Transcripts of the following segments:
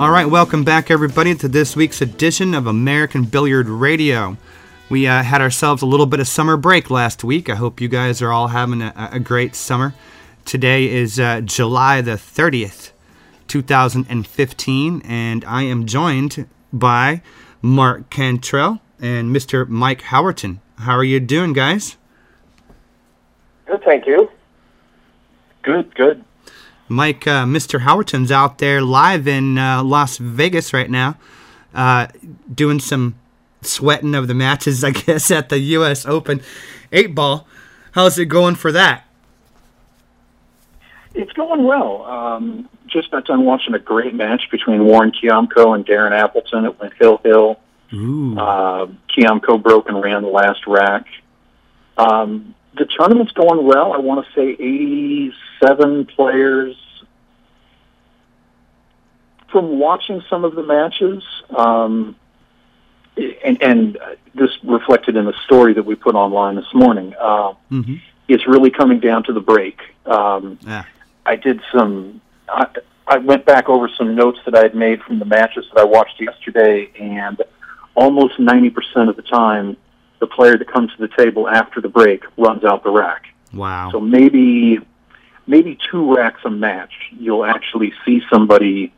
All right, welcome back, everybody, to this week's edition of American Billiard Radio. We uh, had ourselves a little bit of summer break last week. I hope you guys are all having a, a great summer. Today is uh, July the 30th, 2015, and I am joined by Mark Cantrell and Mr. Mike Howerton. How are you doing, guys? Good, thank you. Good, good. Mike, uh, Mr. Howerton's out there live in uh, Las Vegas right now, uh, doing some sweating of the matches, I guess, at the U.S. Open eight ball. How's it going for that? It's going well. Um, just got done watching a great match between Warren Kiamco and Darren Appleton at Went Hill. Ooh. Uh, broke and ran the last rack. Um, the tournament's going well. I want to say 87 players. From watching some of the matches, um, and, and this reflected in the story that we put online this morning, uh, hmm it's really coming down to the break. Um, Yeah. I did some. I, I went back over some notes that I had made from the matches that I watched yesterday, and almost ninety percent of the time, the player that comes to the table after the break runs out the rack. Wow. So maybe, maybe two racks a match, you'll actually see somebody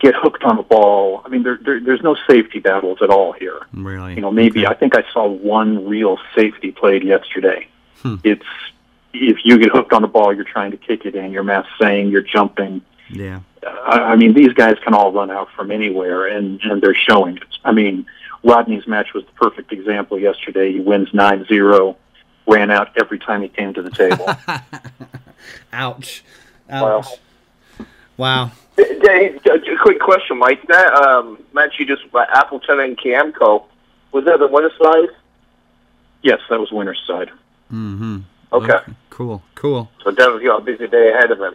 get hooked on the ball. I mean, there, there, there's no safety battles at all here. really? You know, maybe Okay. I think I saw one real safety played yesterday. Hmm. It's if you get hooked on the ball, you're trying to kick it in. You're mass saying you're jumping. Yeah. I, I mean, these guys can all run out from anywhere, and and they're showing it. I mean, Rodney's match was the perfect example yesterday. He wins nine zero, ran out every time he came to the table. Ouch. Wow. Ouch. Wow. Dave, a quick question, Mike. That um, match you just uh, Appleton and Kiamco was that the winner side? yes, that was winner's side. Mm-hmm. Okay, Cool. Cool. so Denver's got a busy day ahead of him.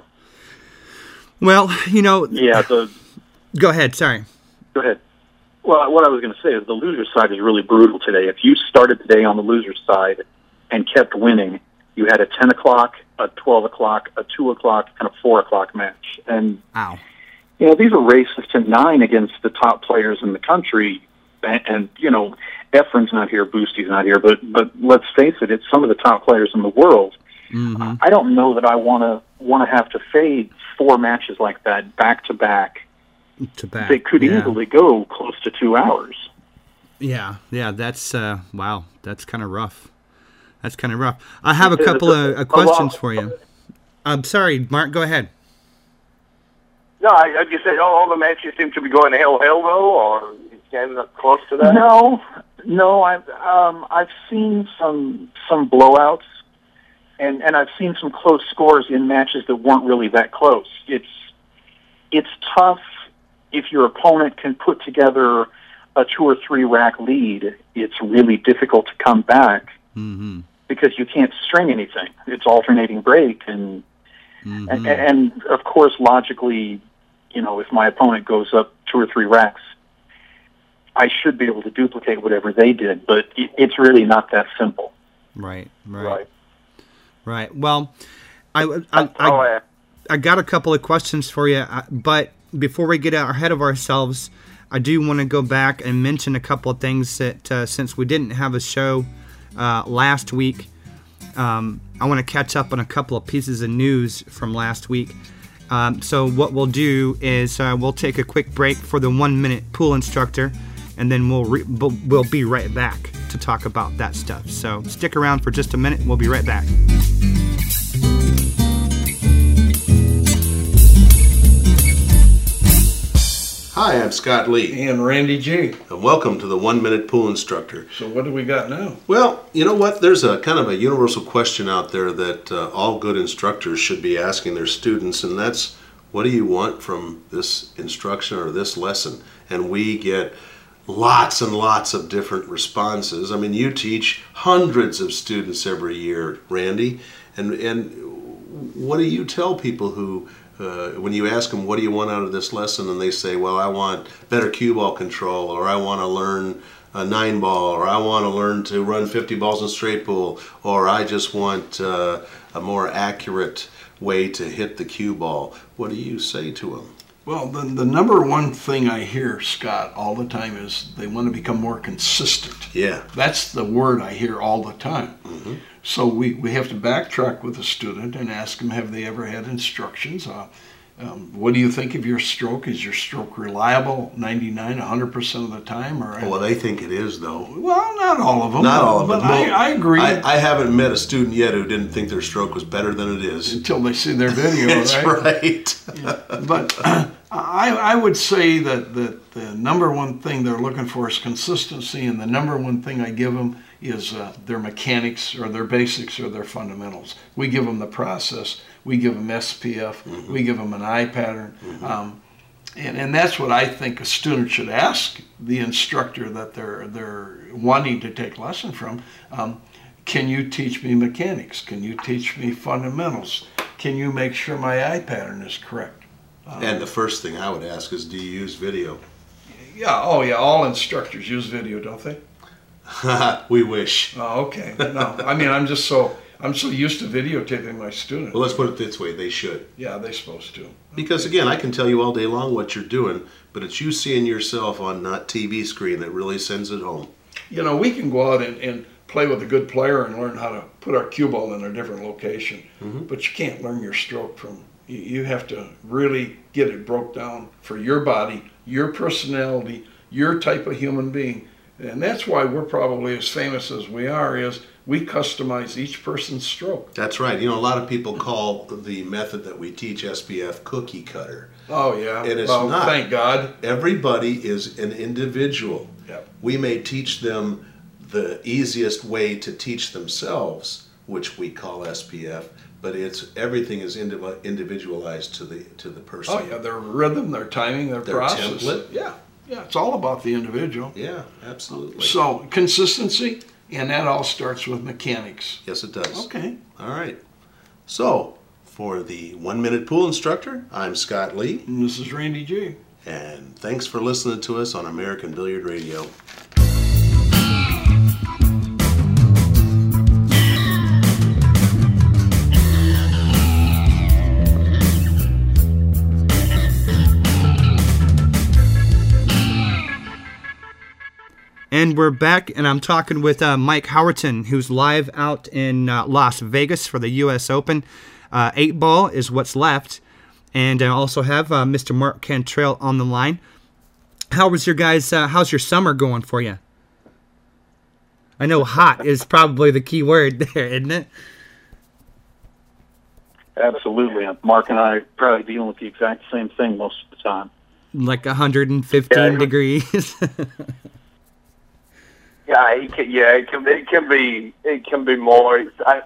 Well, you know. Yeah, the Go ahead. Sorry. Go ahead. Well, what I was going to say is the loser side is really brutal today. If you started today on the loser side and kept winning, you had a 10 o'clock, a 12 o'clock, a 2 o'clock, and a 4 o'clock match. And, Ow. you know, these are races to nine against the top players in the country. And, and you know, Efren's not here, Boostie's not here, but, but let's face it, it's some of the top players in the world. Mm-hmm. I don't know that I want to want to have to fade four matches like that back to back. To back. They could yeah. easily go close to two hours. Yeah, yeah, that's uh, wow, that's kind of rough. That's kind of rough. I have a couple it's of a- uh, questions for you. I'm sorry, Mark. Go ahead. No, I, I just said all, all the matches seem to be going hell hell though, or it's getting up close to that. No, no. I've um, I've seen some some blowouts, and and I've seen some close scores in matches that weren't really that close. It's it's tough if your opponent can put together a two or three rack lead. It's really difficult to come back Mm-hmm. Because you can't string anything. It's alternating break, and Mm-hmm. and, and of course, logically, you know, if my opponent goes up two or three racks, I should be able to duplicate whatever they did. But it, it's really not that simple. Right, right, Right. right. Well, I, I, I. I got a couple of questions for you, uh, but before we get ahead of ourselves, I do want to go back and mention a couple of things that uh, since we didn't have a show uh, last week, um, I want to catch up on a couple of pieces of news from last week. Um, so what we'll do is uh, we'll take a quick break for the one minute pool instructor, and then we'll re- we'll be right back to talk about that stuff. So stick around for just a minute. We'll be right back. Hi, I'm Scott Lee, And Randy G. and welcome to the One Minute Pool Instructor. So what do we got now? Well, you know what? There's a kind of a universal question out there that uh, all good instructors should be asking their students, and that's what do you want from this instruction or this lesson? And we get lots and lots of different responses. I mean, you teach hundreds of students every year, Randy, and and what do you tell people who uh, when you ask them what do you want out of this lesson and they say well i want better cue ball control or i want to learn a nine ball or i want to learn to run 50 balls in straight pool or i just want uh, a more accurate way to hit the cue ball what do you say to them Well, the, the number one thing I hear, Scott, all the time is they want to become more consistent. Yeah. That's the word I hear all the time. So we, we have to backtrack with the student and ask them, have they ever had instructions? Uh, um, what do you think of your stroke? Is your stroke reliable 99, 100% of the time? Or Well, they think it is, though. Well, not all of them. Not all of but them. I, No. I agree I, I haven't met a student yet who didn't think their stroke was better than it is. until they see their video, That's right? right. But I, I would say that, that the number one thing they're looking for is consistency, and the number one thing I give them is uh, their mechanics or their basics or their fundamentals. We give them the process, we give them SPF, we give them an eye pattern. Um, and, and that's what I think a student should ask the instructor that they're, they're wanting to take lesson from. Um, can you teach me mechanics? Can you teach me fundamentals? Can you make sure my eye pattern is correct? and the first thing I would ask is, do you use video? Yeah, oh yeah, all instructors use video, don't they? we wish. Oh, okay. No, I mean, I'm just so, I'm so used to videotaping my students. Well, let's put it this way: they should. Yeah, they're supposed to. Because again, I can tell you all day long what you're doing, but it's you seeing yourself on not TV screen that really sends it home. You know, we can go out and, and play with a good player and learn how to put our cue ball in a different location, mm-hmm. but you can't learn your stroke from, you, you have to really get it broke down for your body, your personality, your type of human being. And that's why we're probably as famous as we are is we customize each person's stroke. That's right. You know, a lot of people call the method that we teach SPF cookie cutter. Oh yeah. And it's well, not. Thank God. Everybody is an individual. Yep. We may teach them the easiest way to teach themselves, which we call SPF, but it's everything is individualized to the to the oh, person. Oh yeah, their rhythm, their timing, their, Their process. template. Yeah, yeah, it's all about the individual. Yeah, absolutely. So consistency, and that all starts with mechanics. yes, it does. Okay. All right. So, for the one minute pool instructor, I'm Scott Lee, And this is Randy G. and thanks for listening to us on American Billiard Radio. And we're back, and I'm talking with uh, Mike Howerton, who's live out in uh, Las Vegas for the U.S. Open. Uh, eight ball is what's left, and I also have uh, Mr. Mark Cantrell on the line. How was your guys? Uh, how's your summer going for you? I know hot is probably the key word there, isn't it? Absolutely. Mark and I are probably dealing with the exact same thing most of the time. Like 115 Yeah, degrees. Yeah, it can, yeah, it can, it can be, it can be more. It's, I,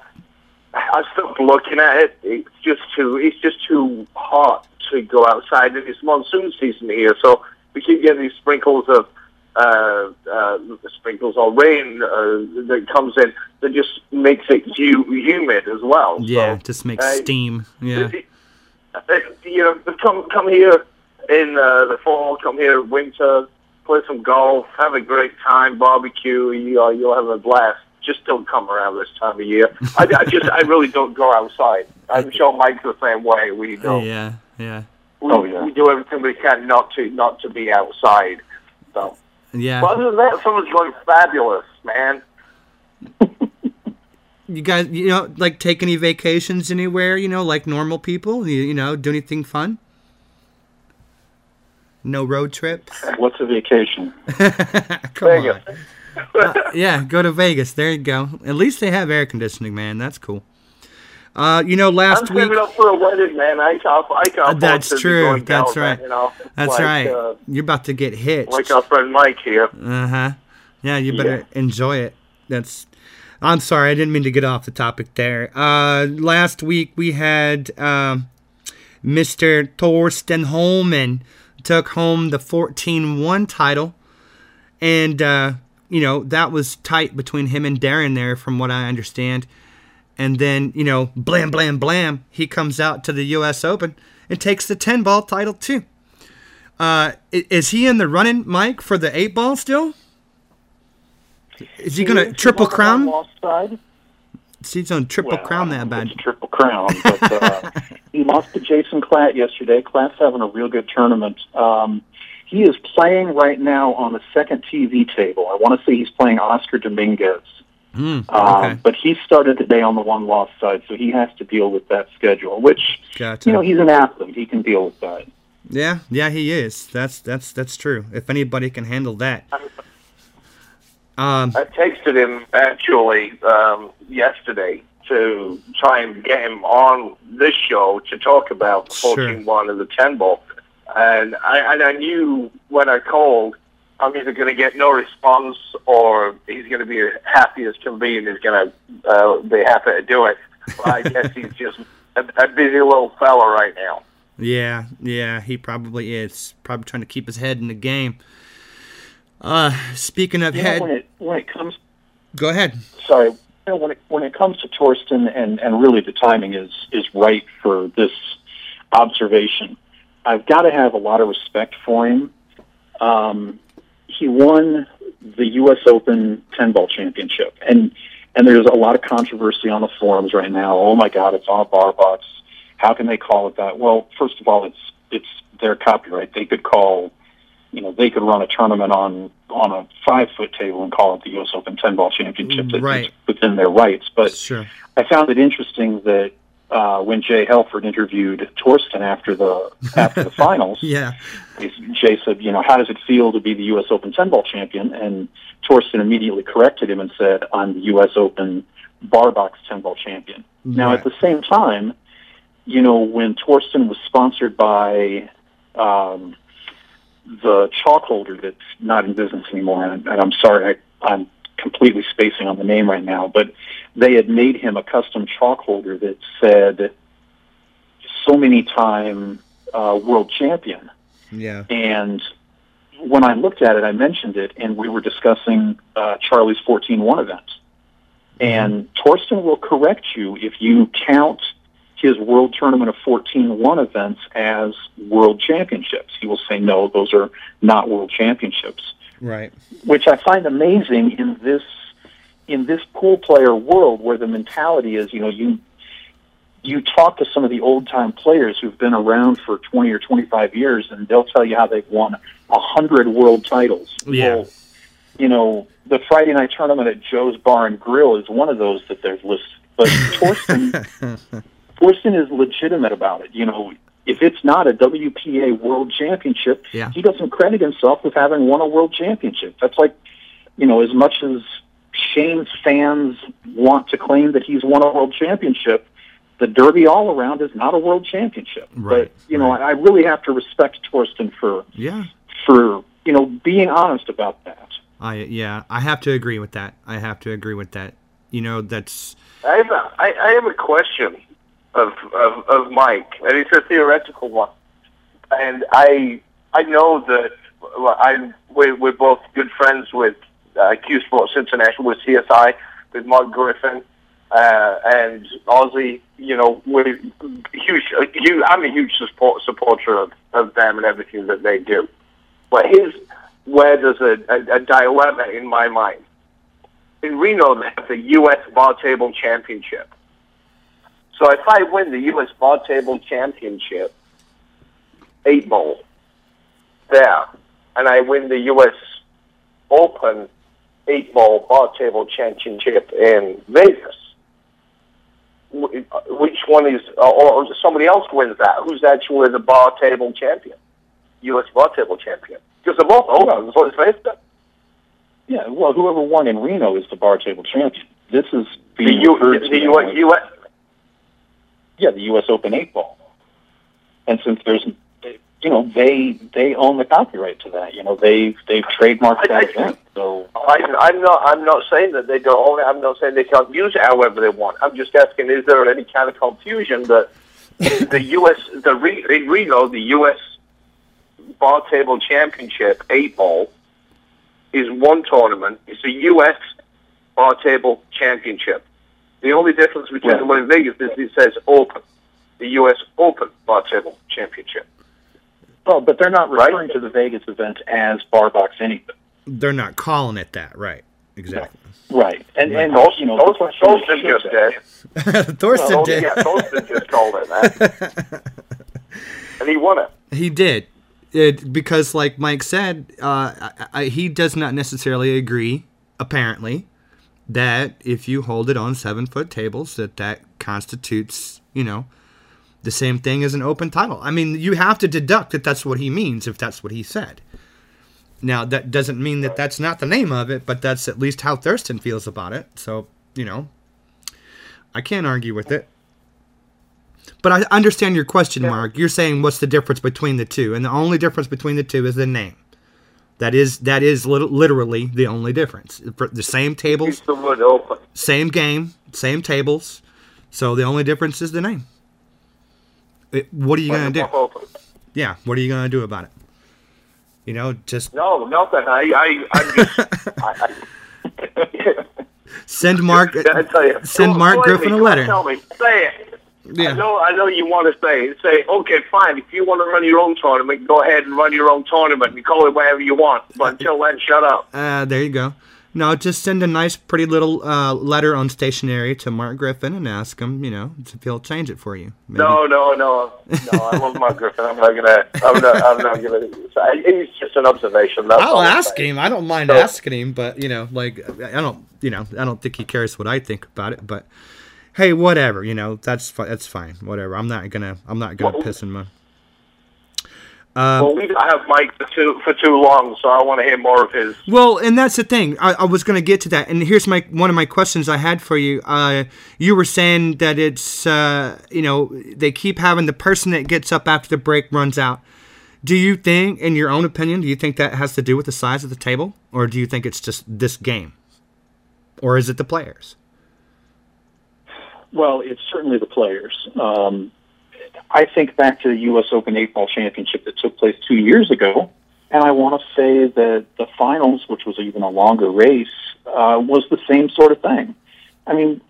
I stopped looking at it. It's just too, it's just too hot to go outside. And it's monsoon season here, so we keep getting these sprinkles of, uh, uh, sprinkles or rain uh, that comes in that just makes it hu- humid as well. yeah, So, just makes uh, steam. Yeah. uh, you know, come come here in uh, the fall, come here winter, play some golf, have a great time, barbecue. You, uh, you'll have a blast. Just don't come around this time of year. I, I just, I really don't go outside. I'm sure Mike's the same way. We don't. Yeah, yeah, We, Oh, yeah. we do everything we can not to not to be outside. So, yeah. but other than that, summer's going fabulous, man. You guys, you know, like take any vacations anywhere, you know, like normal people? You, you know, do anything fun? No road trips? What's a vacation? Come Vegas. on. Uh, yeah, go to Vegas. There you go. At least they have air conditioning, man. That's cool. Uh, you know, last I'm week. saving up for a wedding, man. I can't, I can't That's true. down That's that, right. You know, That's like, right. Uh, You're about to get hit. like our friend Mike here. Uh huh. Yeah, you better enjoy it. That's. I'm sorry, I didn't mean to get off the topic there. Uh, last week we had um, Mr. Thorsten Hohmann took home the 14-1 title, and uh, you know that was tight between him and Darren there, from what I understand. And then you know, blam, blam, blam, he comes out to the U.S. Open and takes the 10-ball title too. Uh, is he in the running, Mike, for the eight ball still? Is he gonna triple crown? He's on triple Well, crown that don't know if bad. triple crown, but uh, he lost to Jason Klatt yesterday. Klatt's having a real good tournament. Um, he is playing right now on the second TV table. I want to say he's playing Oscar Dominguez. Um, okay, But he started today on the one loss side, so he has to deal with that schedule, which, gotcha. you know, he's an athlete. He can deal with that. yeah, yeah, he is. That's that's that's true. If anybody can handle that. Um, I texted him actually um, yesterday to try and get him on this show to talk about the Sure. 14 1 and the 10 ball. And I, and I knew when I called, I'm either going to get no response or he's going to be happy as can be and he's going to uh, be happy to do it. But I guess he's just a, a busy little fella right now. yeah, yeah, he probably is. Probably trying to keep his head in the game. Uh, speaking of You know, when it, when it comes go ahead. sorry, you know, when it when it comes to Thorsten, and and really the timing is is right for this observation. I've got to have a lot of respect for him. Um, he won the U.S. Open ten ball championship, and and there's a lot of controversy on the forums right now. Oh my God, it's on a bar box. How can they call it that? Well, first of all, it's it's their copyright. They could call you know, they could run a tournament on on a five foot table and call it the U.S. Open ten ball championship. Right. within their rights. But Sure. I found it interesting that uh, when Jay Helford interviewed Thorsten after the after the finals, Yeah. Jay said, you know, how does it feel to be the U.S. Open ten ball champion? And Thorsten immediately corrected him and said, I'm the U.S. Open bar box ten ball champion. Now, at the same time, you know, when Thorsten was sponsored by um, the chalk holder that's not in business anymore, and, and I'm sorry, I, I'm completely spacing on the name right now, but they had made him a custom chalk holder that said so many time uh, world champion. Yeah. And when I looked at it, I mentioned it, and we were discussing uh, Charlie's 14-1 event. And Thorsten will correct you if you count his World Tournament of 14-1 events as World Championships. He will say, no, those are not World Championships, Right. which I find amazing in this in this pool player world where the mentality is, you know, you you talk to some of the old time players who've been around for 20 or 25 years and they'll tell you how they've won a hundred world titles. Yeah. Well, you know, the Friday night tournament at Joe's Bar and Grill is one of those that they've listed. But Thorsten, Thorsten is legitimate about it. You know, if it's not a WPA World Championship, Yeah. he doesn't credit himself with having won a World Championship. That's like, you know, as much as Shane's fans want to claim that he's won a World Championship, the Derby all around is not a World Championship. Right, But you know, right. I really have to respect Thorsten for Yeah. for you know being honest about that. I yeah. I have to agree with that. I have to agree with that. You know, that's I have a, I, I have a question of, of of Mike, and it's a theoretical one. And I I know that I we're, we're both good friends with uh, CueSports International, with CSI, with Mark Griffin, uh, and Aussie. You know, we're huge. uh, huge I'm a huge support, supporter of, of them and everything that they do. But here's where there's a, a, a dilemma in my mind in Reno, they have the U.S. Bar Table Championship. So if I win the U.S. Bar Table Championship, eight bowl, there, and I win the U.S. Open eight ball bar table championship in Vegas, which one is, or somebody else wins that? Who's actually the bar table champion? U.S. Bar Table Champion? Because they're both open. So it's Vegas. Yeah, well, whoever won in Reno is the bar table champion. This is The, U, the U.S. yeah, the U.S. Open eight ball. And since there's, you know, they they own the copyright to that. You know, they they've trademarked I- that event. So I, I'm not. I'm not saying that they don't own it. I'm not saying they can't use it however they want. I'm just asking: Is there any kind of confusion that the U.S. the Re, in Reno, the U.S. Bar Table Championship eight ball is one tournament. It's a U.S. Bar Table Championship. The only difference between Right. the one in Vegas is it says Open, the U.S. Open Bar Table Championship. well, but they're not Right. referring to the Vegas event as bar box anything. they're not calling it that, right? exactly. Right, and and Thorsten, you know, the question Thorsten is, just did. Thorsten Oh, did. yeah, Thorsten just called it that. and he won it. He did. It, because, like Mike said, uh, I, I, he does not necessarily agree, apparently, that if you hold it on seven foot tables, that that constitutes, you know, the same thing as an open title. I mean, you have to deduct that that's what he means if that's what he said. Now, that doesn't mean that that's not the name of it, but that's at least how Thorsten feels about it. So, you know, I can't argue with it. But I understand your question, Mark. You're saying what's the difference between the two, and the only difference between the two is the name. That is that is lit- literally the only difference. For the same tables, the same game, same tables. So the only difference is the name. It, what are you gonna do? Yeah, what are you gonna do about it? You know, just No, nothing. I, I, I'm just. I, I, send Mark. I tell you, Send Mark Griffin a letter. Tell me, say it. Yeah. I know, I know you want to say. Say, okay, fine. If you want to run your own tournament, go ahead and run your own tournament and call it whatever you want. But until then, shut up. Uh, there you go. Now, just send a nice, pretty little uh, letter on stationery to Mark Griffin and ask him, you know, if he'll change it for you. Maybe. No, no, no, no. I love Mark Griffin. I'm not gonna. I'm not. I'm not gonna. It's just an observation. That's I'll ask saying. him. I don't mind So- asking him, but you know, like I don't, you know, I don't think he cares what I think about it. But hey, whatever, you know, that's fi- that's fine. Whatever. I'm not gonna, I'm not gonna Well- piss him off. Well, we have Mike for too for too long, so I want to hear more of his. Well, and that's the thing. I, I was going to get to that, and here's my one of my questions I had for you. Uh, you were saying that it's uh, you know they keep having the person that gets up after the break runs out. Do you think, in your own opinion, do you think that has to do with the size of the table, or do you think it's just this game, or is it the players? Well, it's certainly the players. Um, I think back to the U.S. Open eight ball championship that took place two years ago, and I want to say that the finals, which was even a longer race, uh, was the same sort of thing. I mean,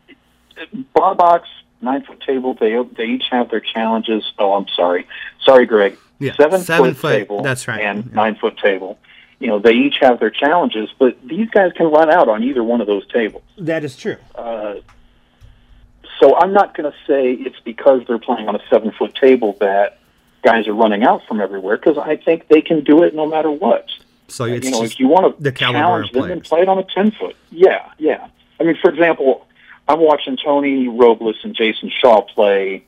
bar box, nine foot table, they they each have their challenges. Oh, I'm sorry, sorry, Greg. Yeah, seven, seven foot, foot, table, that's right, and yeah. nine foot table. You know, they each have their challenges, but these guys can run out on either one of those tables. That is true. Uh, so I'm not going to say it's because they're playing on a seven foot table that guys are running out from everywhere because I think they can do it no matter what. So it's you know, if you want to caliber challenge them, then players. play it on a ten foot. Yeah, yeah. I mean, for example, I'm watching Tony Robles and Jason Shaw play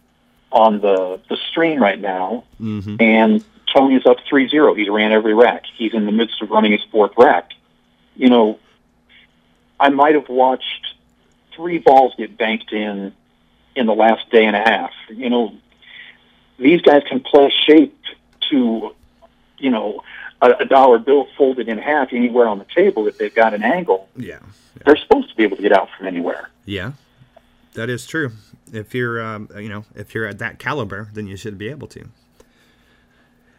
on the the stream right now, hmm and Tony's up 3-0. He's ran every rack. He's in the midst of running his fourth rack. You know, I might have watched three balls get banked in in the last day and a half. You know, these guys can play shape to, you know, a, a dollar bill folded in half anywhere on the table if they've got an angle. Yeah, They're supposed to be able to get out from anywhere. yeah, that is true. If you're, um, you know, if you're at that caliber, then you should be able to.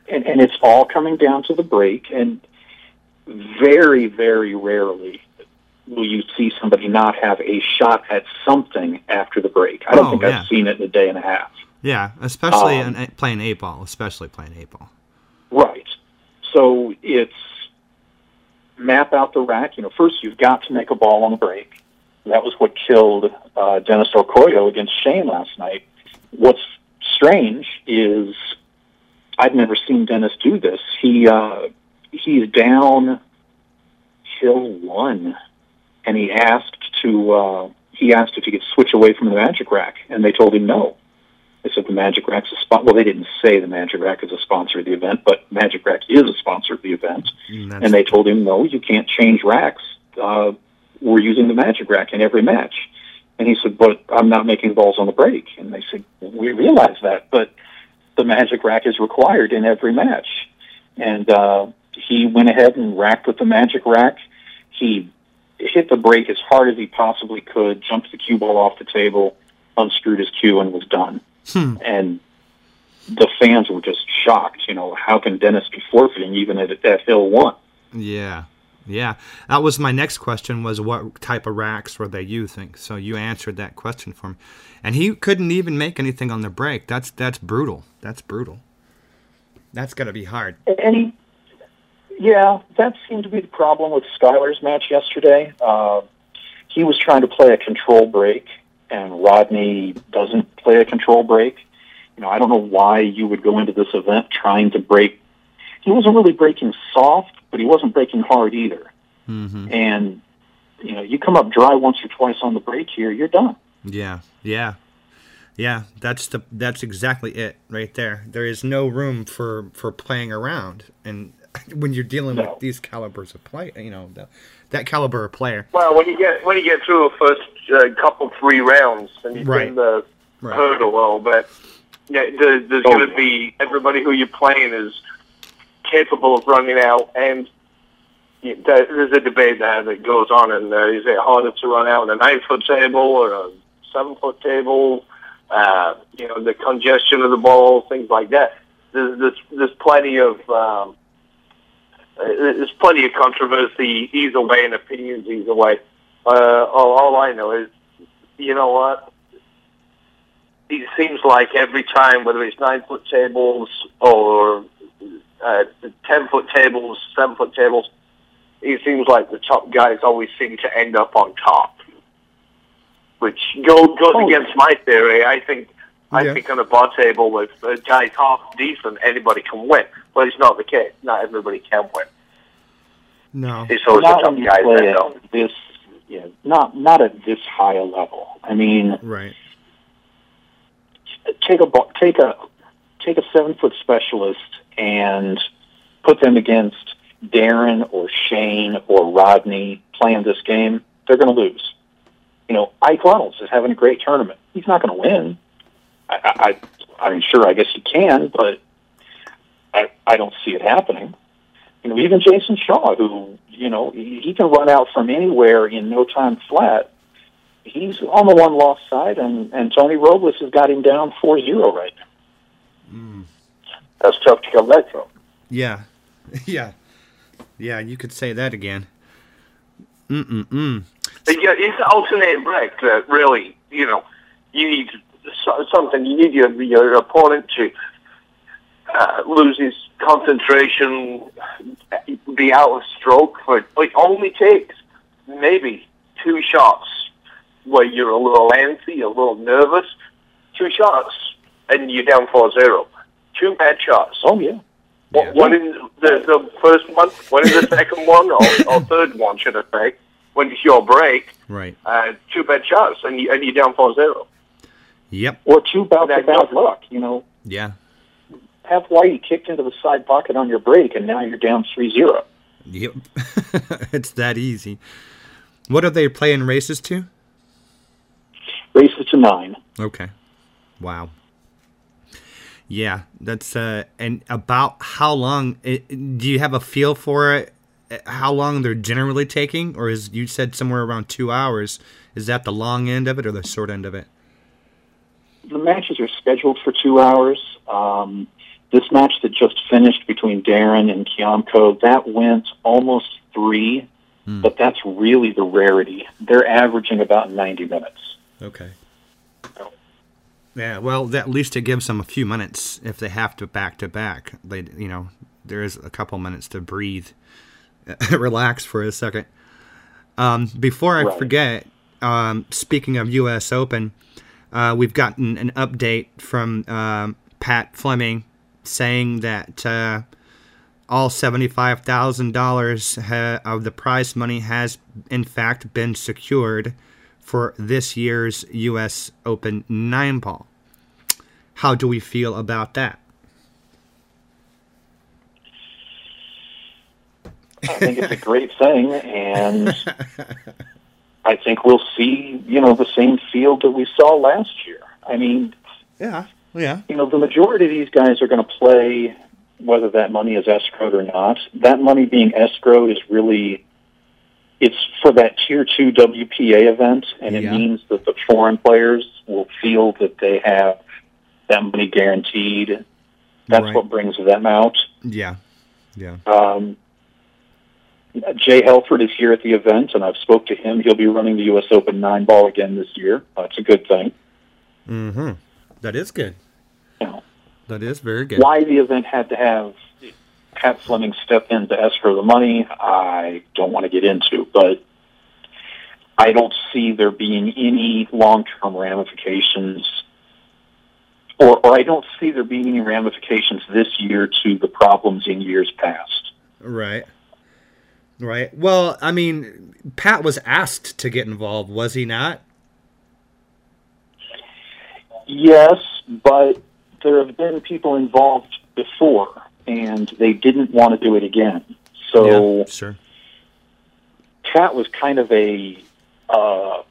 and, and it's all coming down to the break. And very, very rarely will you see somebody not have a shot at something after the break. I don't Oh, think yeah. I've seen it in a day and a half. Yeah, especially Um, in, playing eight ball, especially playing eight ball. Right. So it's map out the rack. You know, first you've got to make a ball on the break. That was what killed uh, Dennis Orcollo against Shane last night. What's strange is I've never seen Dennis do this. He uh, he's down hill one, and he asked to uh, he asked if he could switch away from the magic rack, and they told him no. They said the Magic Rack's a spot. Well, they didn't say the Magic Rack is a sponsor of the event, but Magic Rack is a sponsor of the event. And And they told him, no, you can't change racks. Uh, we're using the Magic Rack in every match. And he said, but I'm not making balls on the break. And they said, we realize that, but the Magic Rack is required in every match. And uh, he went ahead and racked with the Magic Rack. He hit the break as hard as he possibly could, jumped the cue ball off the table, unscrewed his cue, and was done. Hmm. And the fans were just shocked. You know, how can Dennis be forfeiting even at, at Hill One? Yeah, yeah. That was my next question: was what type of racks were they using? So you answered that question for me, and he couldn't even make anything on the break. That's that's brutal. That's brutal. That's got to be hard. And he, Yeah, that seemed to be the problem with Skyler's match yesterday. Uh, he was trying to play a control break, and Rodney doesn't play a control break. You know, I don't know why you would go into this event trying to break. He wasn't really breaking soft, but he wasn't breaking hard either. Mm-hmm. And you know, you come up dry once or twice on the break here, you're done. Yeah, yeah, yeah. That's the that's exactly it right there. There is no room for for playing around, and when you're dealing No. with these calibers of play, you know, the, that caliber of player. Well, when you get when you get through a first uh, couple three rounds and you Right. bring the Right. hurdle a little bit, yeah, there, there's Oh, going to be everybody who you're playing is capable of running out, and you, there, there's a debate there that goes on. And uh, is it harder to run out on a nine foot table or a seven foot table? Uh, you know, the congestion of the ball, things like that. There's there's, there's plenty of um, there's plenty of controversy either way and opinions either way. Uh, all, all I know is, you know what? It seems like every time, whether it's nine foot tables or uh, ten foot tables, seven foot tables, it seems like the top guys always seem to end up on top, which goes goes Oh. against my theory. I think I Yeah. think on a bar table with a guy half decent, anybody can win. But it's not the case. Not everybody can win. No. It's always not the top when you guys play that don't. at this, yeah, not not at this high a level. I mean, Right. take a take a take a seven foot specialist and put them against Darren or Shane or Rodney playing this game, they're going to lose. You know, Ike Runnels is having a great tournament. He's not going to win. I, I, I, I'm sure. I guess he can, but I, I don't see it happening. You know, even Jason Shaw, who you know he, he can run out from anywhere in no time flat. He's on the one loss side, and, and Tony Robles has got him down 4-0 right now. That's tough to come back from. Yeah. Yeah. Yeah. You could say that again. Mm mm mm. Yeah, it's the alternating break that really, you know, you need something. You need your your opponent to uh, lose his concentration, be out of stroke. For it only takes maybe two shots where you're a little antsy, a little nervous. Two shots, and you're down 4-0. Two bad shots. Oh yeah, One- One in the, the first one, one in the second one, or, or third one, should I say? When it's your break, Right. uh, two bad shots, and, you, and you're down 4-0. Yep. or two bouts That of bad goes- luck. You know, Yeah. Have Whitey kicked into the side pocket on your break, and now you're down 3-0. Yep. it's that easy. What are they playing races to? Races to nine. Okay. Wow. Yeah, that's uh and about how long it, do you have a feel for it? How long they're generally taking or is you said somewhere around 2 hours? Is that the long end of it or the short end of it? The matches are scheduled for two hours. Um, this match that just finished between Darren and Kiamco, that went almost three, Hmm. but that's really the rarity. They're averaging about 90 minutes. Okay. Yeah, well, that- at least it gives them a few minutes if they have to back to back. They, you know, there is a couple minutes to breathe, relax for a second. Um, before I Right. forget, um, speaking of U.S. Open, uh, we've gotten an update from um, Pat Fleming saying that uh, all seventy-five thousand dollars of the prize money has, in fact, been secured for this year's U.S. Open nine ball. How do we feel about that? I think it's a great thing, and I think we'll see, you know, the same field that we saw last year. I mean, Yeah, yeah, you know, the majority of these guys are going to play whether that money is escrowed or not. That money being escrowed is really it's for that tier two WPA event, and it means that the foreign players will feel that they have that money guaranteed. That's Right. what brings them out. yeah, yeah. Um, Jay Helford is here at the event, and I've spoke to him. He'll be running the U.S. Open nine ball again this year. That's a good thing. Mm-hmm. That is good. You know, That is very good. why the event had to have Pat Fleming stepped in to escrow the money, I don't want to get into, but I don't see there being any long-term ramifications, or, or I don't see there being any ramifications this year to the problems in years past. Right. Right. Well, I mean, Pat was asked to get involved, was he not? Yes, but there have been people involved before, and they didn't want to do it again. So yeah, sure. Pat was kind of a uh,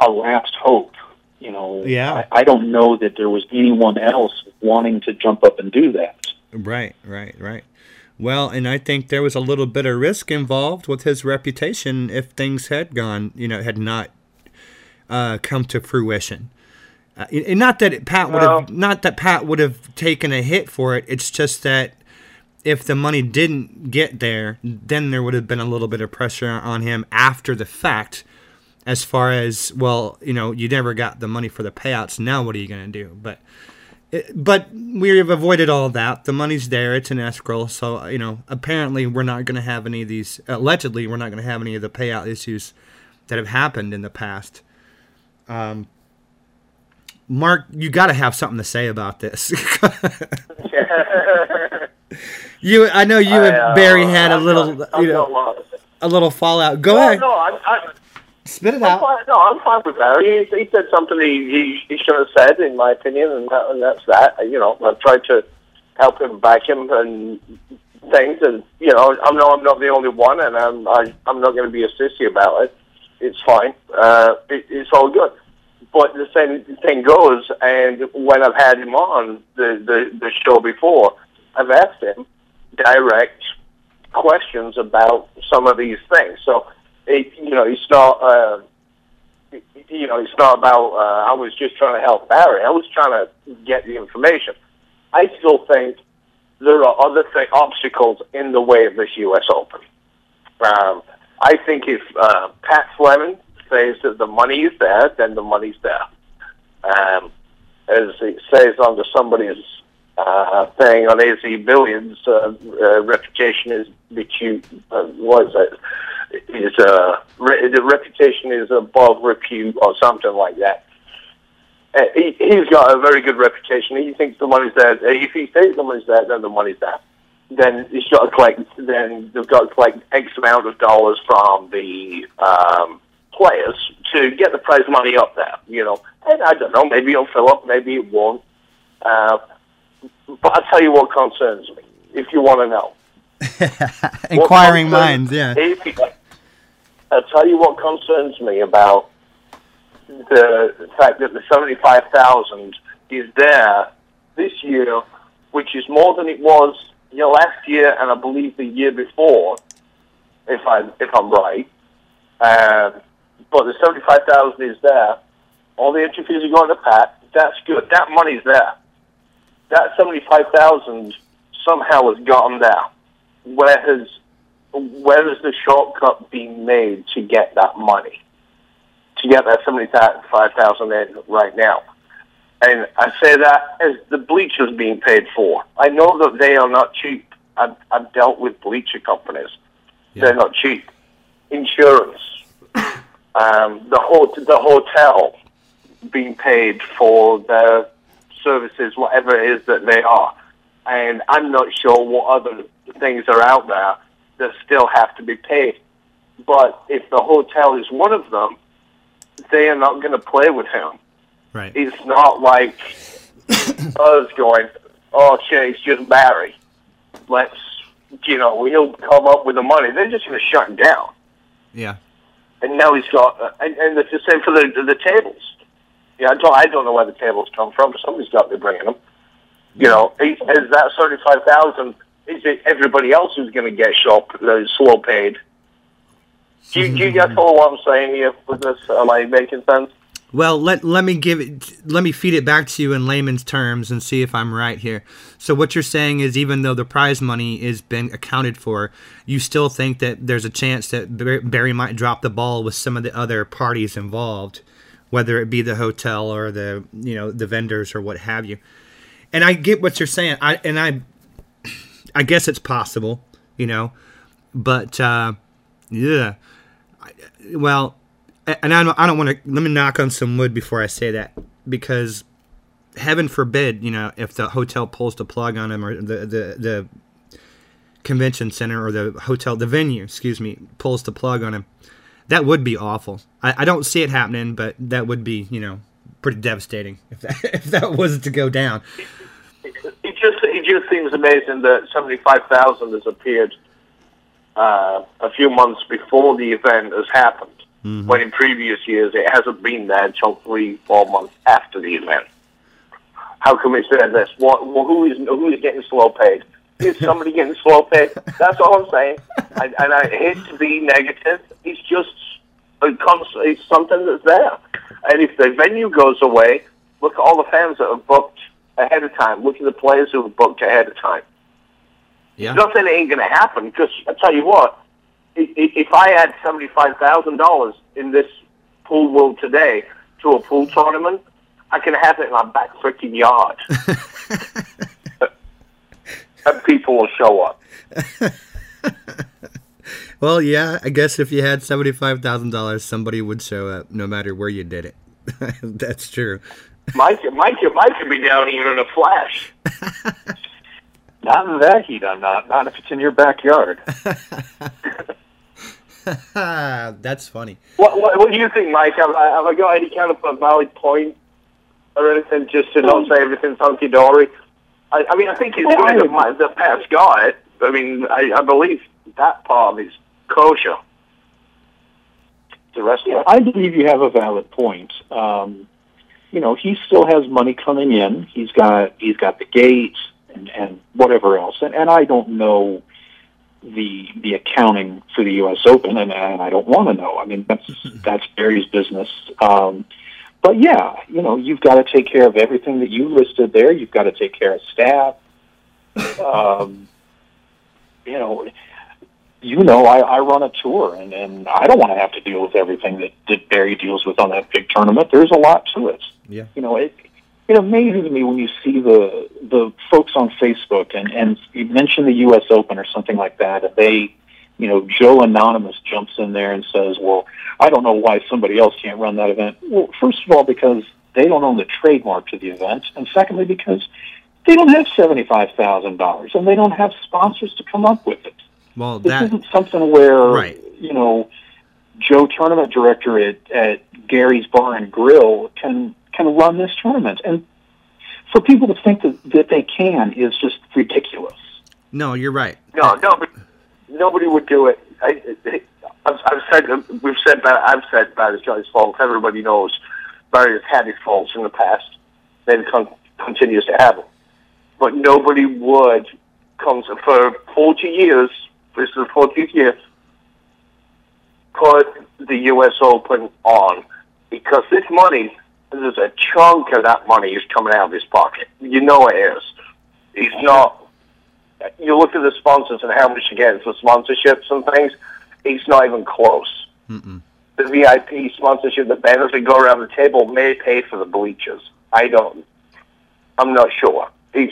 a last hope. You know, Yeah. I, I don't know that there was anyone else wanting to jump up and do that. Right, right, right. Well, and I think there was a little bit of risk involved with his reputation if things had gone, you know, had not uh, come to fruition. Uh, and not that Pat would have, not that Pat would have taken a hit for it. It's just that if the money didn't get there, then there would have been a little bit of pressure on him after the fact, as far as well, you know, you never got the money for the payouts. Now what are you going to do? But but we've avoided all that. The money's there; it's an escrow. So you know, apparently, we're not going to have any of these. Allegedly, we're not going to have any of the payout issues that have happened in the past. Um, Mark, you got to have something to say about this. you, I know you and uh, Barry had a I'm little, not- you know, a little fallout. Go No, ahead, no, I'm, I'm, spit it I'm out. fine. No, I'm fine with Barry. He, he said something he, he he should have said, in my opinion, and, that, and that's that. You know, I've tried to help him, back him, and things, and you know, I know I'm not the only one, and I'm I, I'm not going to be a sissy about it. It's fine. Uh, it, it's all good. But the same thing goes, and when I've had him on the, the, the show before, I've asked him direct questions about some of these things. So, it, you know, it's not, uh, you know, it's not about, uh, I was just trying to help Barry. I was trying to get the information. I still think there are other th- obstacles in the way of this U.S. Open. Um, I think if uh, Pat Fleming says that the money is there, then the money's there. Um, as it says under somebody's uh, thing on AZ Billiards, uh, uh, reputation is repute. Uh, what is it? Is uh, re- the reputation is above repute or something like that. Uh, he, he's got a very good reputation. He thinks the money's there. If he says the money's there, then the money's there. Then he's got to collect. Then they've got to collect X amount of dollars from the um, players to get the prize money up there. You know, and I don't know. Maybe it'll fill up. Maybe it won't. Uh, but I'll tell you what concerns me. If you want to know, Inquiring minds, yeah. If, I'll tell you what concerns me about the fact that the seventy-five thousand is there this year, which is more than it was you know, last year and I believe the year before, if I if I'm right. Um, but the seventy-five thousand is there. All the entry fees are going to Pat. That's good. That money's there. That seventy-five thousand somehow has gotten there. Where has where has the shortcut been made to get that money? To get that seventy-five thousand in right now. And I say that as the bleachers being paid for. I know that they are not cheap. I've, I've dealt with bleacher companies. They're not cheap. Insurance, um, the ho- the hotel being paid for their services, whatever it is that they are. And I'm not sure what other things are out there that still have to be paid. But if the hotel is one of them, they are not going to play with him Right. it's not like us going, oh, shit, it's just Barry. Let's, you know, he'll come up with the money. They're just going to shut him down. Yeah. And now he's got, uh, and, and it's the same for the the tables. Yeah, I don't, I don't know where the tables come from, somebody's got to be bringing them. You know, is, is that thirty-five thousand? Is it everybody else who's going to get shop uh, slow paid? Do you, do you get follow what I'm saying here with this? Am I making sense? Well, let let me give it let me feed it back to you in layman's terms and see if I'm right here. So what you're saying is even though the prize money is been accounted for, you still think that there's a chance that Barry might drop the ball with some of the other parties involved, whether it be the hotel or the, you know, the vendors or what have you. And I get what you're saying. I and I I guess it's possible, you know, but uh, yeah. Well, and I don't, I don't want to. Let me knock on some wood before I say that because heaven forbid, you know, if the hotel pulls the plug on him or the the the convention center or the hotel, the venue, excuse me, pulls the plug on him, that would be awful. I, I don't see it happening, but that would be, you know, pretty devastating if that if that was to go down. It just it just seems amazing that seventy five thousand has appeared uh, a few months before the event has happened. Mm-hmm. When in previous years it hasn't been there until three, four months after the event. How come it's there this? What, well, who is who is getting slow paid? Is somebody getting slow paid? That's all I'm saying. I, and I hate to be negative. It's just it comes. It's something that's there. And if the venue goes away, look at all the fans that have booked ahead of time. Look at the players who have booked ahead of time. Yeah. Nothing ain't going to happen. Because I tell you what, if I had seventy five thousand dollars in this pool world today to a pool tournament, I can have it in my back freaking yard, and people will show up. well, yeah, I guess if you had seventy five thousand dollars, somebody would show up, no matter where you did it. That's true. Mike, Mike, Mike could be down here in a flash. Not in that heat, I'm not. Not if it's in your backyard. That's funny. What, what, what do you think, Mike? Have, have I got any kind of a valid point or anything just to not say everything's hunky dory? I, I mean, I think it's well, good that, that Pat's got it. I mean, I, I believe that part is kosher. The rest, yeah, I believe you have a valid point. Um, you know, he still has money coming in. He's got he's got the gates and, and whatever else. And, and I don't know the the accounting for the U.S. Open, and, and I don't want to know. I mean, that's that's Barry's business. Um, but yeah, you know, you've got to take care of everything that you listed there. You've got to take care of staff. Um, you know, you know, I, I run a tour, and, and I don't want to have to deal with everything that, that Barry deals with on that big tournament. There's a lot to it. Yeah. You know, it, it amazes me when you see the the folks on Facebook and and you mention the U.S. Open or something like that, and they, you know, Joe Anonymous jumps in there and says, "Well, I don't know why somebody else can't run that event." Well, first of all, because they don't own the trademark to the event, and secondly, because they don't have seventy five thousand dollars and they don't have sponsors to come up with it. Well, this that, isn't something where right. you know Joe tournament director at, at Gary's Bar and Grill can can run this tournament. And for people to think that, that they can is just ridiculous. No, you're right. No, nobody, nobody would do it. I, I've, I've said we've said that I've said that it's Johnny's fault. Everybody knows Barry has had his faults in the past, and con- continues to have them. But nobody would come for forty years. This is the fortieth year. Put the U.S. Open on because this money there's a chunk of that money is coming out of his pocket. You know it is. He's not. You look at the sponsors and how much he gets for sponsorships and things. He's not even close. Mm-mm. The VIP sponsorship, the banners that go around the table may pay for the bleachers. I don't. I'm not sure. He's.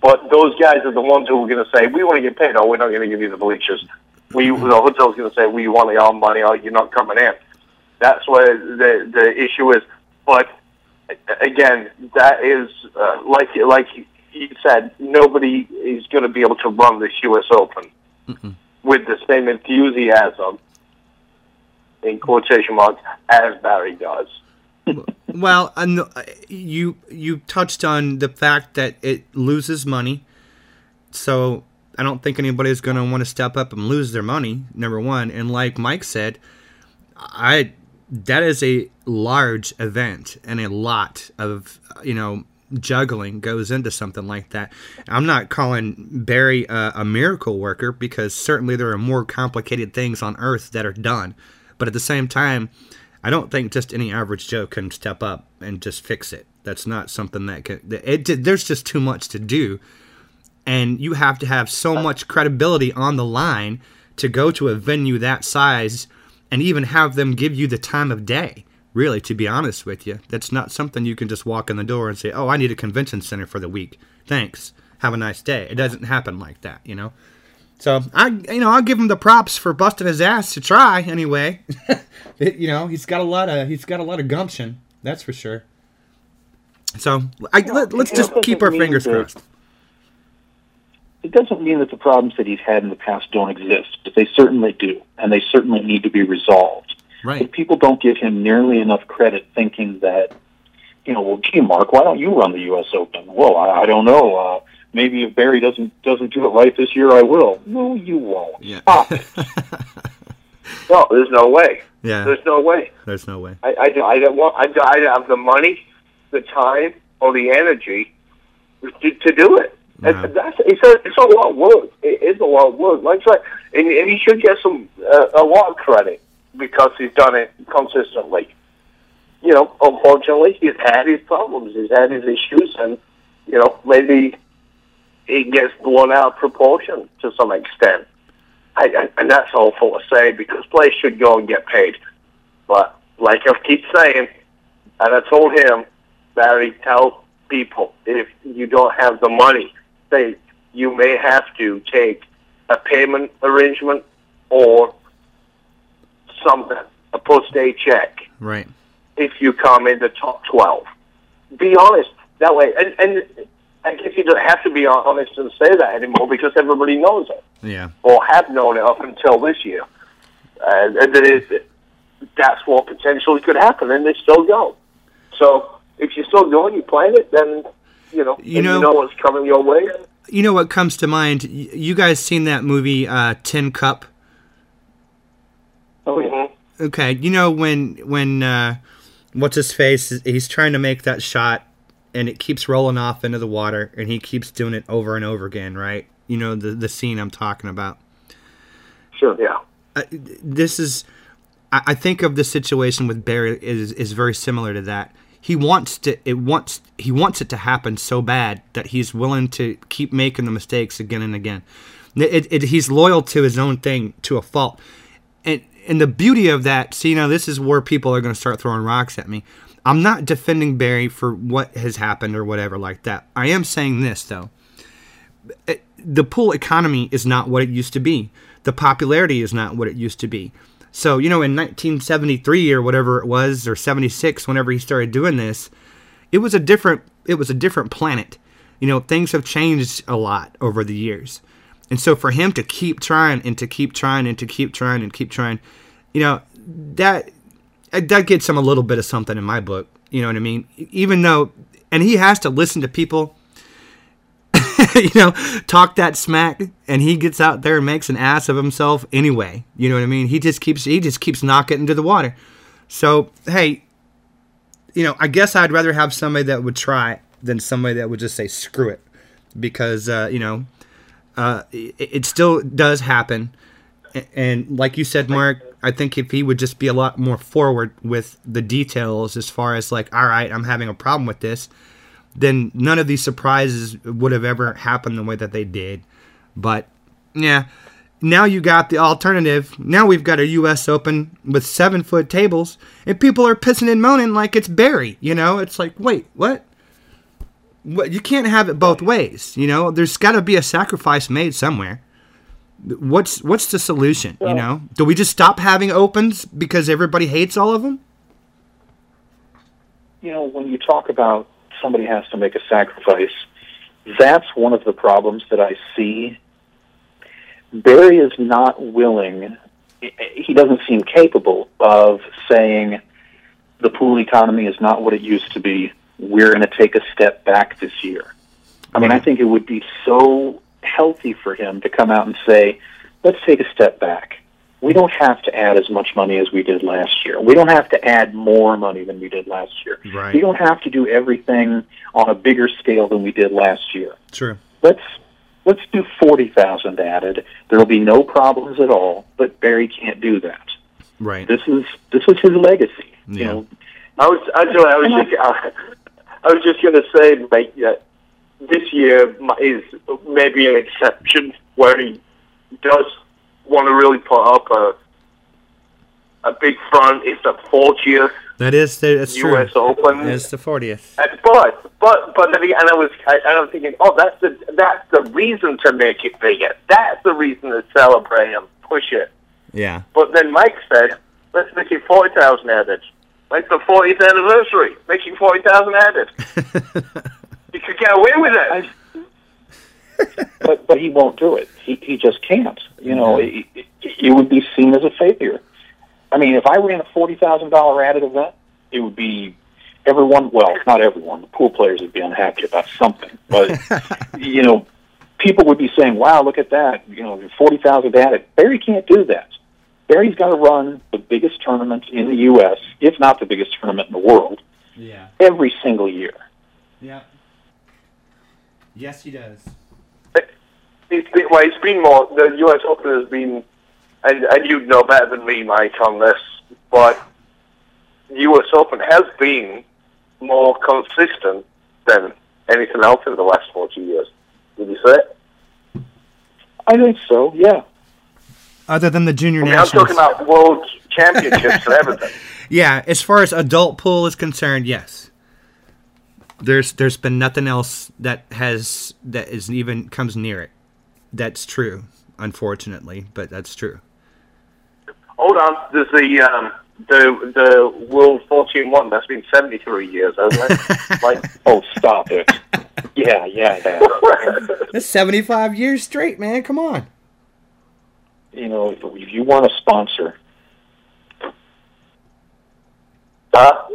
But those guys are the ones who are going to say, "We want to get paid. Oh, we're not going to give you the bleachers." We, the hotel's going to say, "We want our money. Oh, you're not coming in." That's where the the issue is. But again, that is uh, like like you said, nobody is going to be able to run this U.S. Open mm with the same enthusiasm in quotation marks as Barry does. well, you you touched on the fact that it loses money, so I don't think anybody is going to want to step up and lose their money. Number one, and like Mike said, I that is a large event and a lot of you know juggling goes into something like that. I'm not calling Barry a, a, miracle worker because certainly there are more complicated things on earth that are done. But at the same time, I don't think just any average Joe can step up and just fix it. That's not something that can. It, it, there's just too much to do, and you have to have so much credibility on the line to go to a venue that size and even have them give you the time of day. Really, to be honest with you, that's not something you can just walk in the door and say, "Oh, I need a convention center for the week. Thanks. have a nice day. It doesn't happen like that, you know. So I, you know, I'll give him the props for busting his ass to try anyway. You know, he's got a lot of he's got a lot of gumption, that's for sure. So I, let, us just keep our fingers crossed. It doesn't mean that the problems that he's had in the past don't exist, but they certainly do, and they certainly need to be resolved. Right. But people don't give him nearly enough credit, thinking that, you know, well, gee, Mark, why don't you run the U.S. Open? Well, I, I don't know. Uh, maybe if Barry doesn't doesn't do it right this year, I will. No, you won't. Yeah. Stop it. No, there's no way. Yeah. There's no way. There's no way. I, I, don't- I don't want. I, don't- I don't have the money, the time, or the energy to, to do it. And Yeah. that's it's a it's a lot of work. It is a lot of work. Like said, and, and he should get some uh, a lot of credit because he's done it consistently. You know, unfortunately, he's had his problems. He's had his issues, and you know maybe it gets blown out of proportion to some extent. I, I, and that's awful to say because players should go and get paid. But like I keep saying, and I told him, Barry, tell people if you don't have the money, say you may have to take a payment arrangement or something, a post-day check Right. if you come in the top 12. Be honest that way. And, and I guess you don't have to be honest and say that anymore because everybody knows it Yeah. or have known it up until this year. And, and that is, that's what potentially could happen, and they still go. So if you're still going, you're playing it, then, you know, You know- you know what's coming your way. You know what comes to mind? You guys seen that movie uh, Tin Cup? Oh yeah. Okay, you know when when uh, what's his face? He's trying to make that shot, and it keeps rolling off into the water, and he keeps doing it over and over again. Right? You know the the scene I'm talking about. Sure. Yeah. uh, this is I, I think of the situation with Barry is is very similar to that. He wants to it wants he wants it to happen so bad that he's willing to keep making the mistakes again and again. It, it, he's loyal to his own thing to a fault. And and the beauty of that, see, now this is where people are going to start throwing rocks at me. I'm not defending Barry for what has happened or whatever like that. I am saying this though the pool economy is not what it used to be. The popularity is not what it used to be. So, you know, in 1973 or whatever it was, or 76, whenever he started doing this, it was a different it was a different planet. You know, things have changed a lot over the years. And so for him to keep trying and to keep trying and to keep trying and keep trying, you know, that that gets him a little bit of something in my book. You know what I mean? Even though and he has to listen to people you know, talk that smack, and he gets out there and makes an ass of himself anyway. You know what I mean? He just keeps he just keeps knocking into the water. So hey, you know, I guess I'd rather have somebody that would try than somebody that would just say screw it, because uh, you know, uh, it, it still does happen. A- And like you said, Mark, I think if he would just be a lot more forward with the details as far as like, all right, I'm having a problem with this, then none of these surprises would have ever happened the way that they did. But yeah, now you got the alternative. Now we've got a U.S. Open with seven foot tables, and people are pissing and moaning like it's Barry. You know, it's like, wait, what? What? You can't have it both ways. You know, there's got to be a sacrifice made somewhere. What's what's the solution? you know, do we just stop having opens because everybody hates all of them? you know, when you talk about somebody has to make a sacrifice, that's one of the problems that I see. Barry is not willing, he doesn't seem capable of saying the pool economy is not what it used to be. We're going to take a step back this year. I mean, I think it would be so healthy for him to come out and say, let's take a step back. We don't have to add as much money as we did last year. We don't have to add more money than we did last year. Right. We don't have to do everything on a bigger scale than we did last year. True. Let's let's do forty thousand added. There'll be no problems at all. But Barry can't do that. Right. This is this is his legacy. You Yeah. know, I was, I, was- I was just, I was just going to say, mate, that uh, this year is maybe an exception where he does want to really put up a a big front. It's the 40th That is that's true. U.S. Open, It's the fortieth. Uh, but But but then again, and I was I, and I'm thinking, oh, that's the that's the reason to make it bigger. That's the reason to celebrate and push it. Yeah. But then Mike said, let's make it forty thousand added. Like the 40th anniversary, making 40,000 added. you could get away with it. But but he won't do it. He he just can't. You know, it, it, it would be seen as a failure. I mean, if I ran a forty thousand dollar added event, it would be everyone. Well, not everyone. The pool players would be unhappy about something, but you know, people would be saying, "Wow, look at that! You know, forty thousand added." Barry can't do that. Barry's got to run the biggest tournament in the U.S., if not the biggest tournament in the world, Yeah. every single year. Yeah. Yes, he does. It's been, well, it's been more. The U.S. Open has been, and, and you know better than me, Mike, on this, but the U.S. Open has been more consistent than anything else in the last 40 years. Would you say? I think so. Yeah. Other than the junior I mean, I'm nationals. talking about world championships and everything. Yeah, as far as adult pool is concerned, yes. There's there's been nothing else that has that is even comes near it. That's true, unfortunately, but that's true. Hold on, there's the um, the the World 14 one. That's been 73 years, hasn't it? like, Oh, stop it. yeah, yeah, it has. That's 75 years straight, man. Come on. You know, if, if you want a sponsor, huh?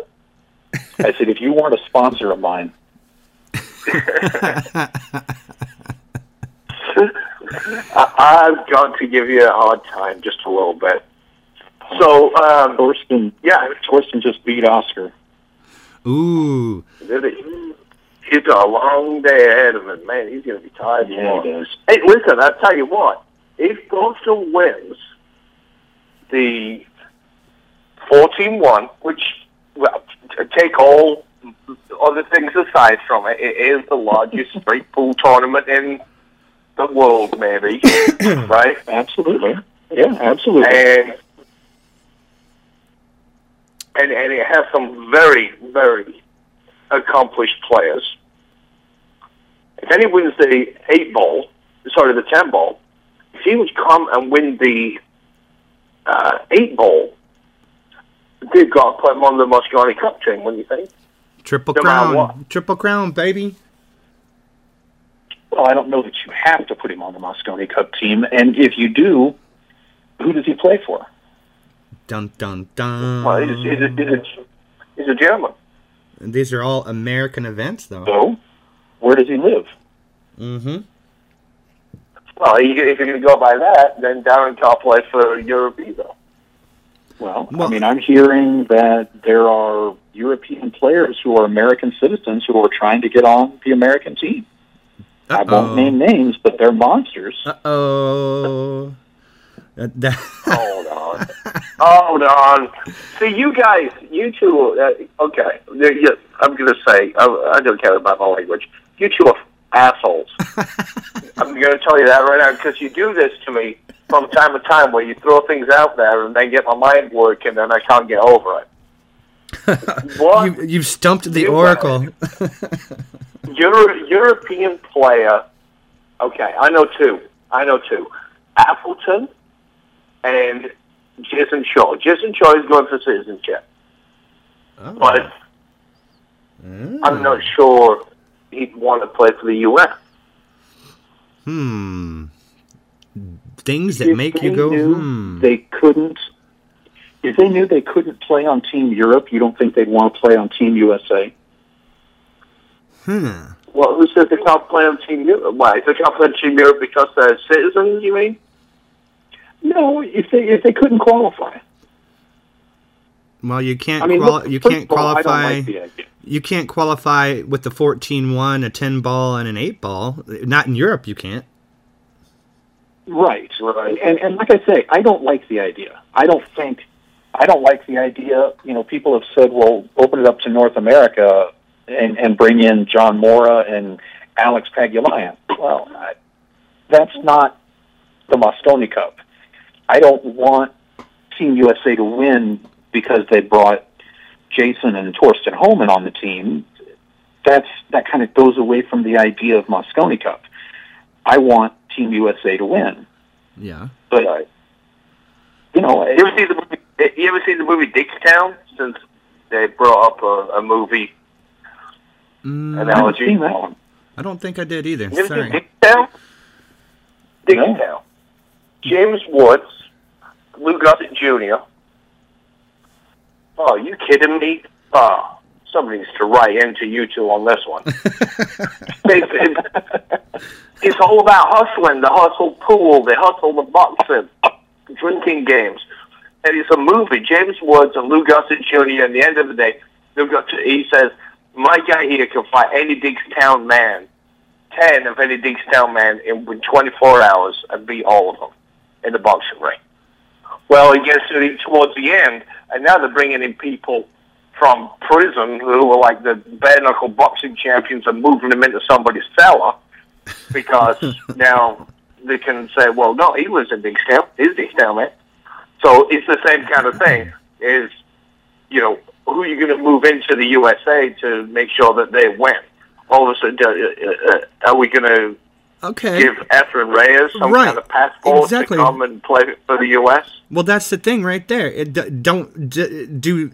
I said, if you want a sponsor of mine, I, I've got to give you a hard time just a little bit. So, um, Thorsten, yeah, Thorsten just beat Oscar. Ooh. he's got a long day ahead of him. Man, he's going to be tired. Yeah, tomorrow. he does. Hey, listen, I'll tell you what. If Thorsten wins the 14-1, which, well, take all other things aside from it, it is the largest straight pool tournament in the world, maybe, right? Absolutely. Yeah, absolutely. And, and and it has some very, very accomplished players. If any wins the eight ball, sorry, the ten ball, if he would come and win the uh, eight ball, they've got to put him on the Mosconi Cup team. What do you think? Triple No crown. what. Triple crown, baby. Well, I don't know that you have to put him on the Mosconi Cup team, and if you do, who does he play for? Dun dun dun. Well, he's, he's, a, he's, a, he's a German. These are all American events, though. So, where does he live? Mm-hmm. Well, he, if you're going to go by that, then Darren can't play for Europe either. Well, Well- I mean, I'm hearing that there are European players who are American citizens who are trying to get on the American team. I won't name names, but they're monsters. Uh oh. Hold on. Hold on. See, you guys, you two, uh, okay, you- I'm going to say, I, I don't care about my language. You two are assholes. I'm going to tell you that right now because you do this to me from time to time where you throw things out there and then get my mind working and then I can't get over it. What? you, you've stumped the You oracle. Euro- European player. Okay, I know two. I know two. Appleton and Jayson Shaw. Jayson Shaw is going for citizenship, Oh. but I'm not sure he'd want to play for the U.S. Hmm. Things that If make you go, hmm. They couldn't. If they knew they couldn't play on Team Europe, you don't think they'd want to play on Team USA? Hmm. Well, who says they can't play on Team Europe? Why? They can't play on Team Europe because they're citizens, you mean? No, if they if they couldn't qualify. Well, you can't. I mean, quali- look, you can't of all, I don't qualify. like the idea. you can't qualify with the 14-1, a 10 ball, and an 8 ball. Not in Europe, you can't. Right. Right. And and like I say, I don't like the idea. I don't think I don't like the idea. You know, people have said, well, open it up to North America and and bring in John Morra and Alex Pagulayan. Well, I, that's not the Mosconi Cup. I don't want Team USA to win because they brought Jayson and Thorsten Hohmann on the team. that's that kind of goes away from the idea of Mosconi Cup. I want Team USA to win, Yeah. but I, you know, You ever see the movie? You ever seen the movie Diggstown? Since they brought up a, a movie Mm, I haven't analogy. seen that one. I don't think I did either. You ever Sorry. seen Diggstown? Diggstown. James Woods, Lou Gossett Jr. Oh, you kidding me? Oh, somebody needs to write into you two on this one. it's, it's, it's all about hustling. The hustle pool, the hustle the boxing, drinking games. And it's a movie. James Woods and Lou Gossett Jr. And the end of the day, Lou Gossett, he says, my guy here can fight any Diggstown man, 10 of any Diggstown man in 24 hours and beat all of them in the boxing ring. Well, he gets to the, towards the end, and now they're bringing in people from prison who were like the bare knuckle boxing champions and moving them into somebody's cellar because now they can say, well, no, he lives in Diggstown. He's Diggstown, man. So it's the same kind of thing. Is you know who are you going to move into the USA to make sure that they win? All of a sudden, uh, uh, uh, are we going to Okay. give Efren Reyes some Right. kind of passport Exactly. to come and play for the US? Well, that's the thing right there. It, d- don't d- do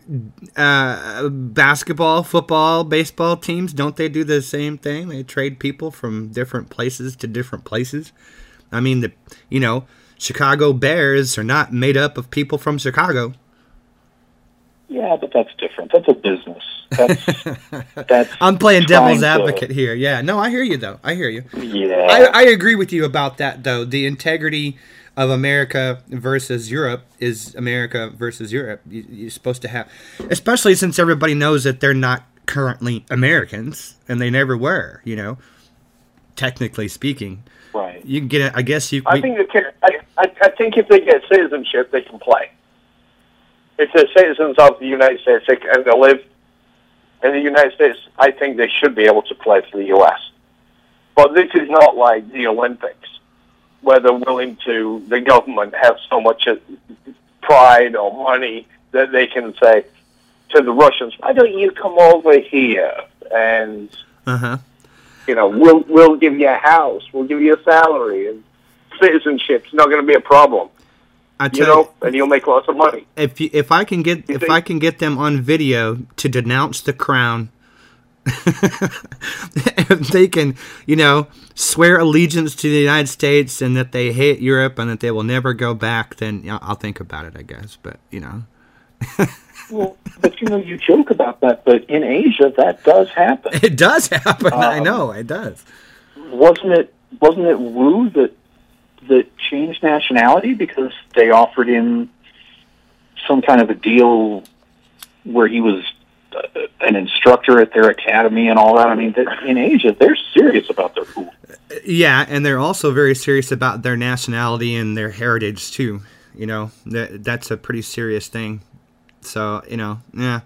uh, basketball, football, baseball teams. Don't they do the same thing? They trade people from different places to different places. I mean, the you know Chicago Bears are not made up of people from Chicago. Yeah, but that's different. That's a business. That's that's. I'm playing devil's to- advocate here. Yeah, no, I hear you though. I hear you. Yeah. I, I agree with you about that though. The integrity of America versus Europe is America versus Europe. You, you're supposed to have, especially since everybody knows that they're not currently Americans and they never were. You know, technically speaking, right. you can get. it. I guess you. I we- think they can, I, I, I think if they get citizenship, they can play. If they're citizens of the United States and they live in the United States, I think they should be able to play for the U.S. But this is not like the Olympics, where they're willing to, the government have so much uh, pride or money that they can say to the Russians, why don't you come over here and uh-huh. you know, we'll we'll give you a house, we'll give you a salary, and citizenship's not going to be a problem, I you tell know, and you'll make lots of money. if you, if I can get You if think- I can get them on video to denounce the crown, if they can, you know, swear allegiance to the United States and that they hate Europe and that they will never go back, then you know, I'll think about it, I guess. But you know, Well, but you know, you joke about that, but in Asia, that does happen. it does happen. I Um, know it does. Wasn't it? Wasn't it Wu that that changed nationality because they offered him some kind of a deal where he was uh, an instructor at their academy and all that? I mean, in Asia, they're serious about their food. Yeah, and they're also very serious about their nationality and their heritage too. You know, that that's a pretty serious thing. So, you know, yeah.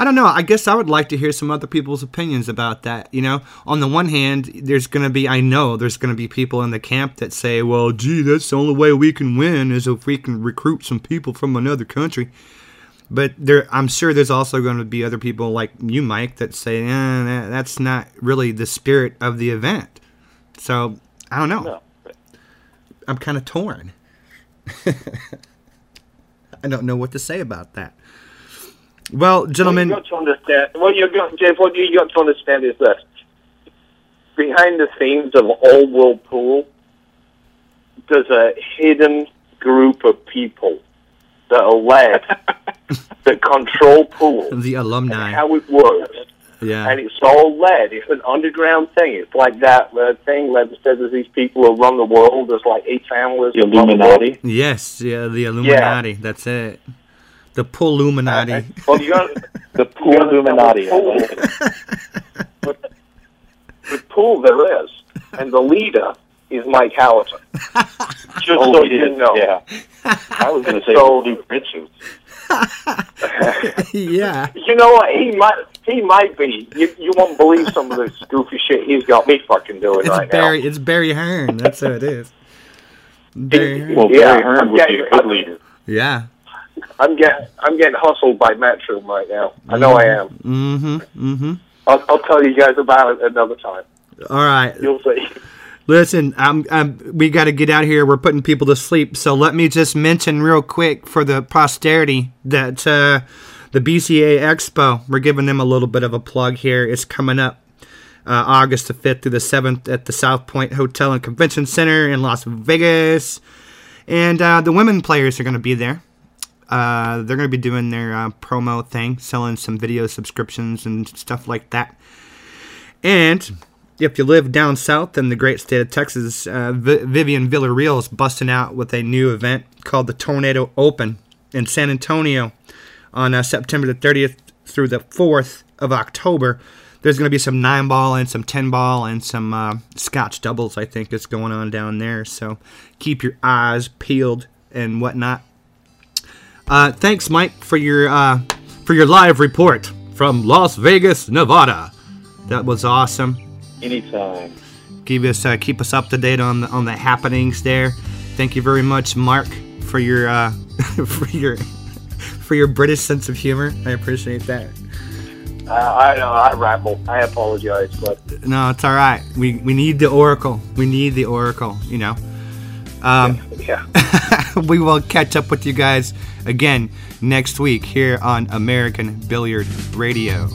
I don't know. I guess I would like to hear some other people's opinions about that. You know, on the one hand, there's going to be, I know there's going to be people in the camp that say, well, gee, that's the only way we can win is if we can recruit some people from another country. But there, I'm sure there's also going to be other people like you, Mike, that say, eh, that's not really the spirit of the event. So I don't know. No. I'm kind of torn. I don't know what to say about that. Well, gentlemen, What you got to understand, what you got, Jeff, what you got to understand is this: behind the scenes of all world pool, there's a hidden group of people that are led that control pool the and alumni. how it works. Yeah. and it's all led. It's an underground thing. It's like that uh, thing that says there's these people who run the world. There's like eight families. The that run world. Illuminati. Yes, yeah, the Illuminati. That's it. The Pull Illuminati. Uh, well, you got The pool Yeah, Illuminati. I pool. like the pool there is, and the leader is Mike Halligan. Just Oh, so you did. know. Yeah. I was going to say So- Luke Richards. yeah. You know what? He might. He might be. You, you won't believe some of the goofy shit he's got me fucking doing It's right Barry. It's Barry Hearn. That's who it is. Barry Hearn. Well, Yeah, Barry Hearn I'm would be a good leader. Yeah. I'm getting. I'm getting hustled by Matchroom right now. I know I am. Mm-hmm. Mm-hmm. I'll, I'll tell you guys about it another time. All right. You'll see. Listen, I'm, I'm, we got to get out here. We're putting people to sleep. So let me just mention real quick for the posterity that uh, the BCA Expo, we're giving them a little bit of a plug here. It's coming up uh, August the 5th through the 7th at the South Point Hotel and Convention Center in Las Vegas. And uh, the women players are going to be there. Uh, they're going to be doing their uh, promo thing, selling some video subscriptions and stuff like that. And if you live down south in the great state of Texas, uh, v- Vivian Villarreal is busting out with a new event called the Tornado Open in San Antonio on uh, September the 30th through the 4th of October. There's going to be some nine ball and some ten ball and some uh, Scotch doubles. I think is going on down there. So keep your eyes peeled and whatnot. Uh, thanks, Mike, for your uh, for your live report from Las Vegas, Nevada. That was awesome. Anytime. Keep us uh, keep us up to date on the, on the happenings there. Thank you very much, Mark, for your uh, for your for your British sense of humor. I appreciate that. Uh, I know I ramble. I apologize, but No, it's all right. We we need the Oracle. We need the Oracle. You know. Um, yeah. we will catch up with you guys again next week here on American Billiard Radio.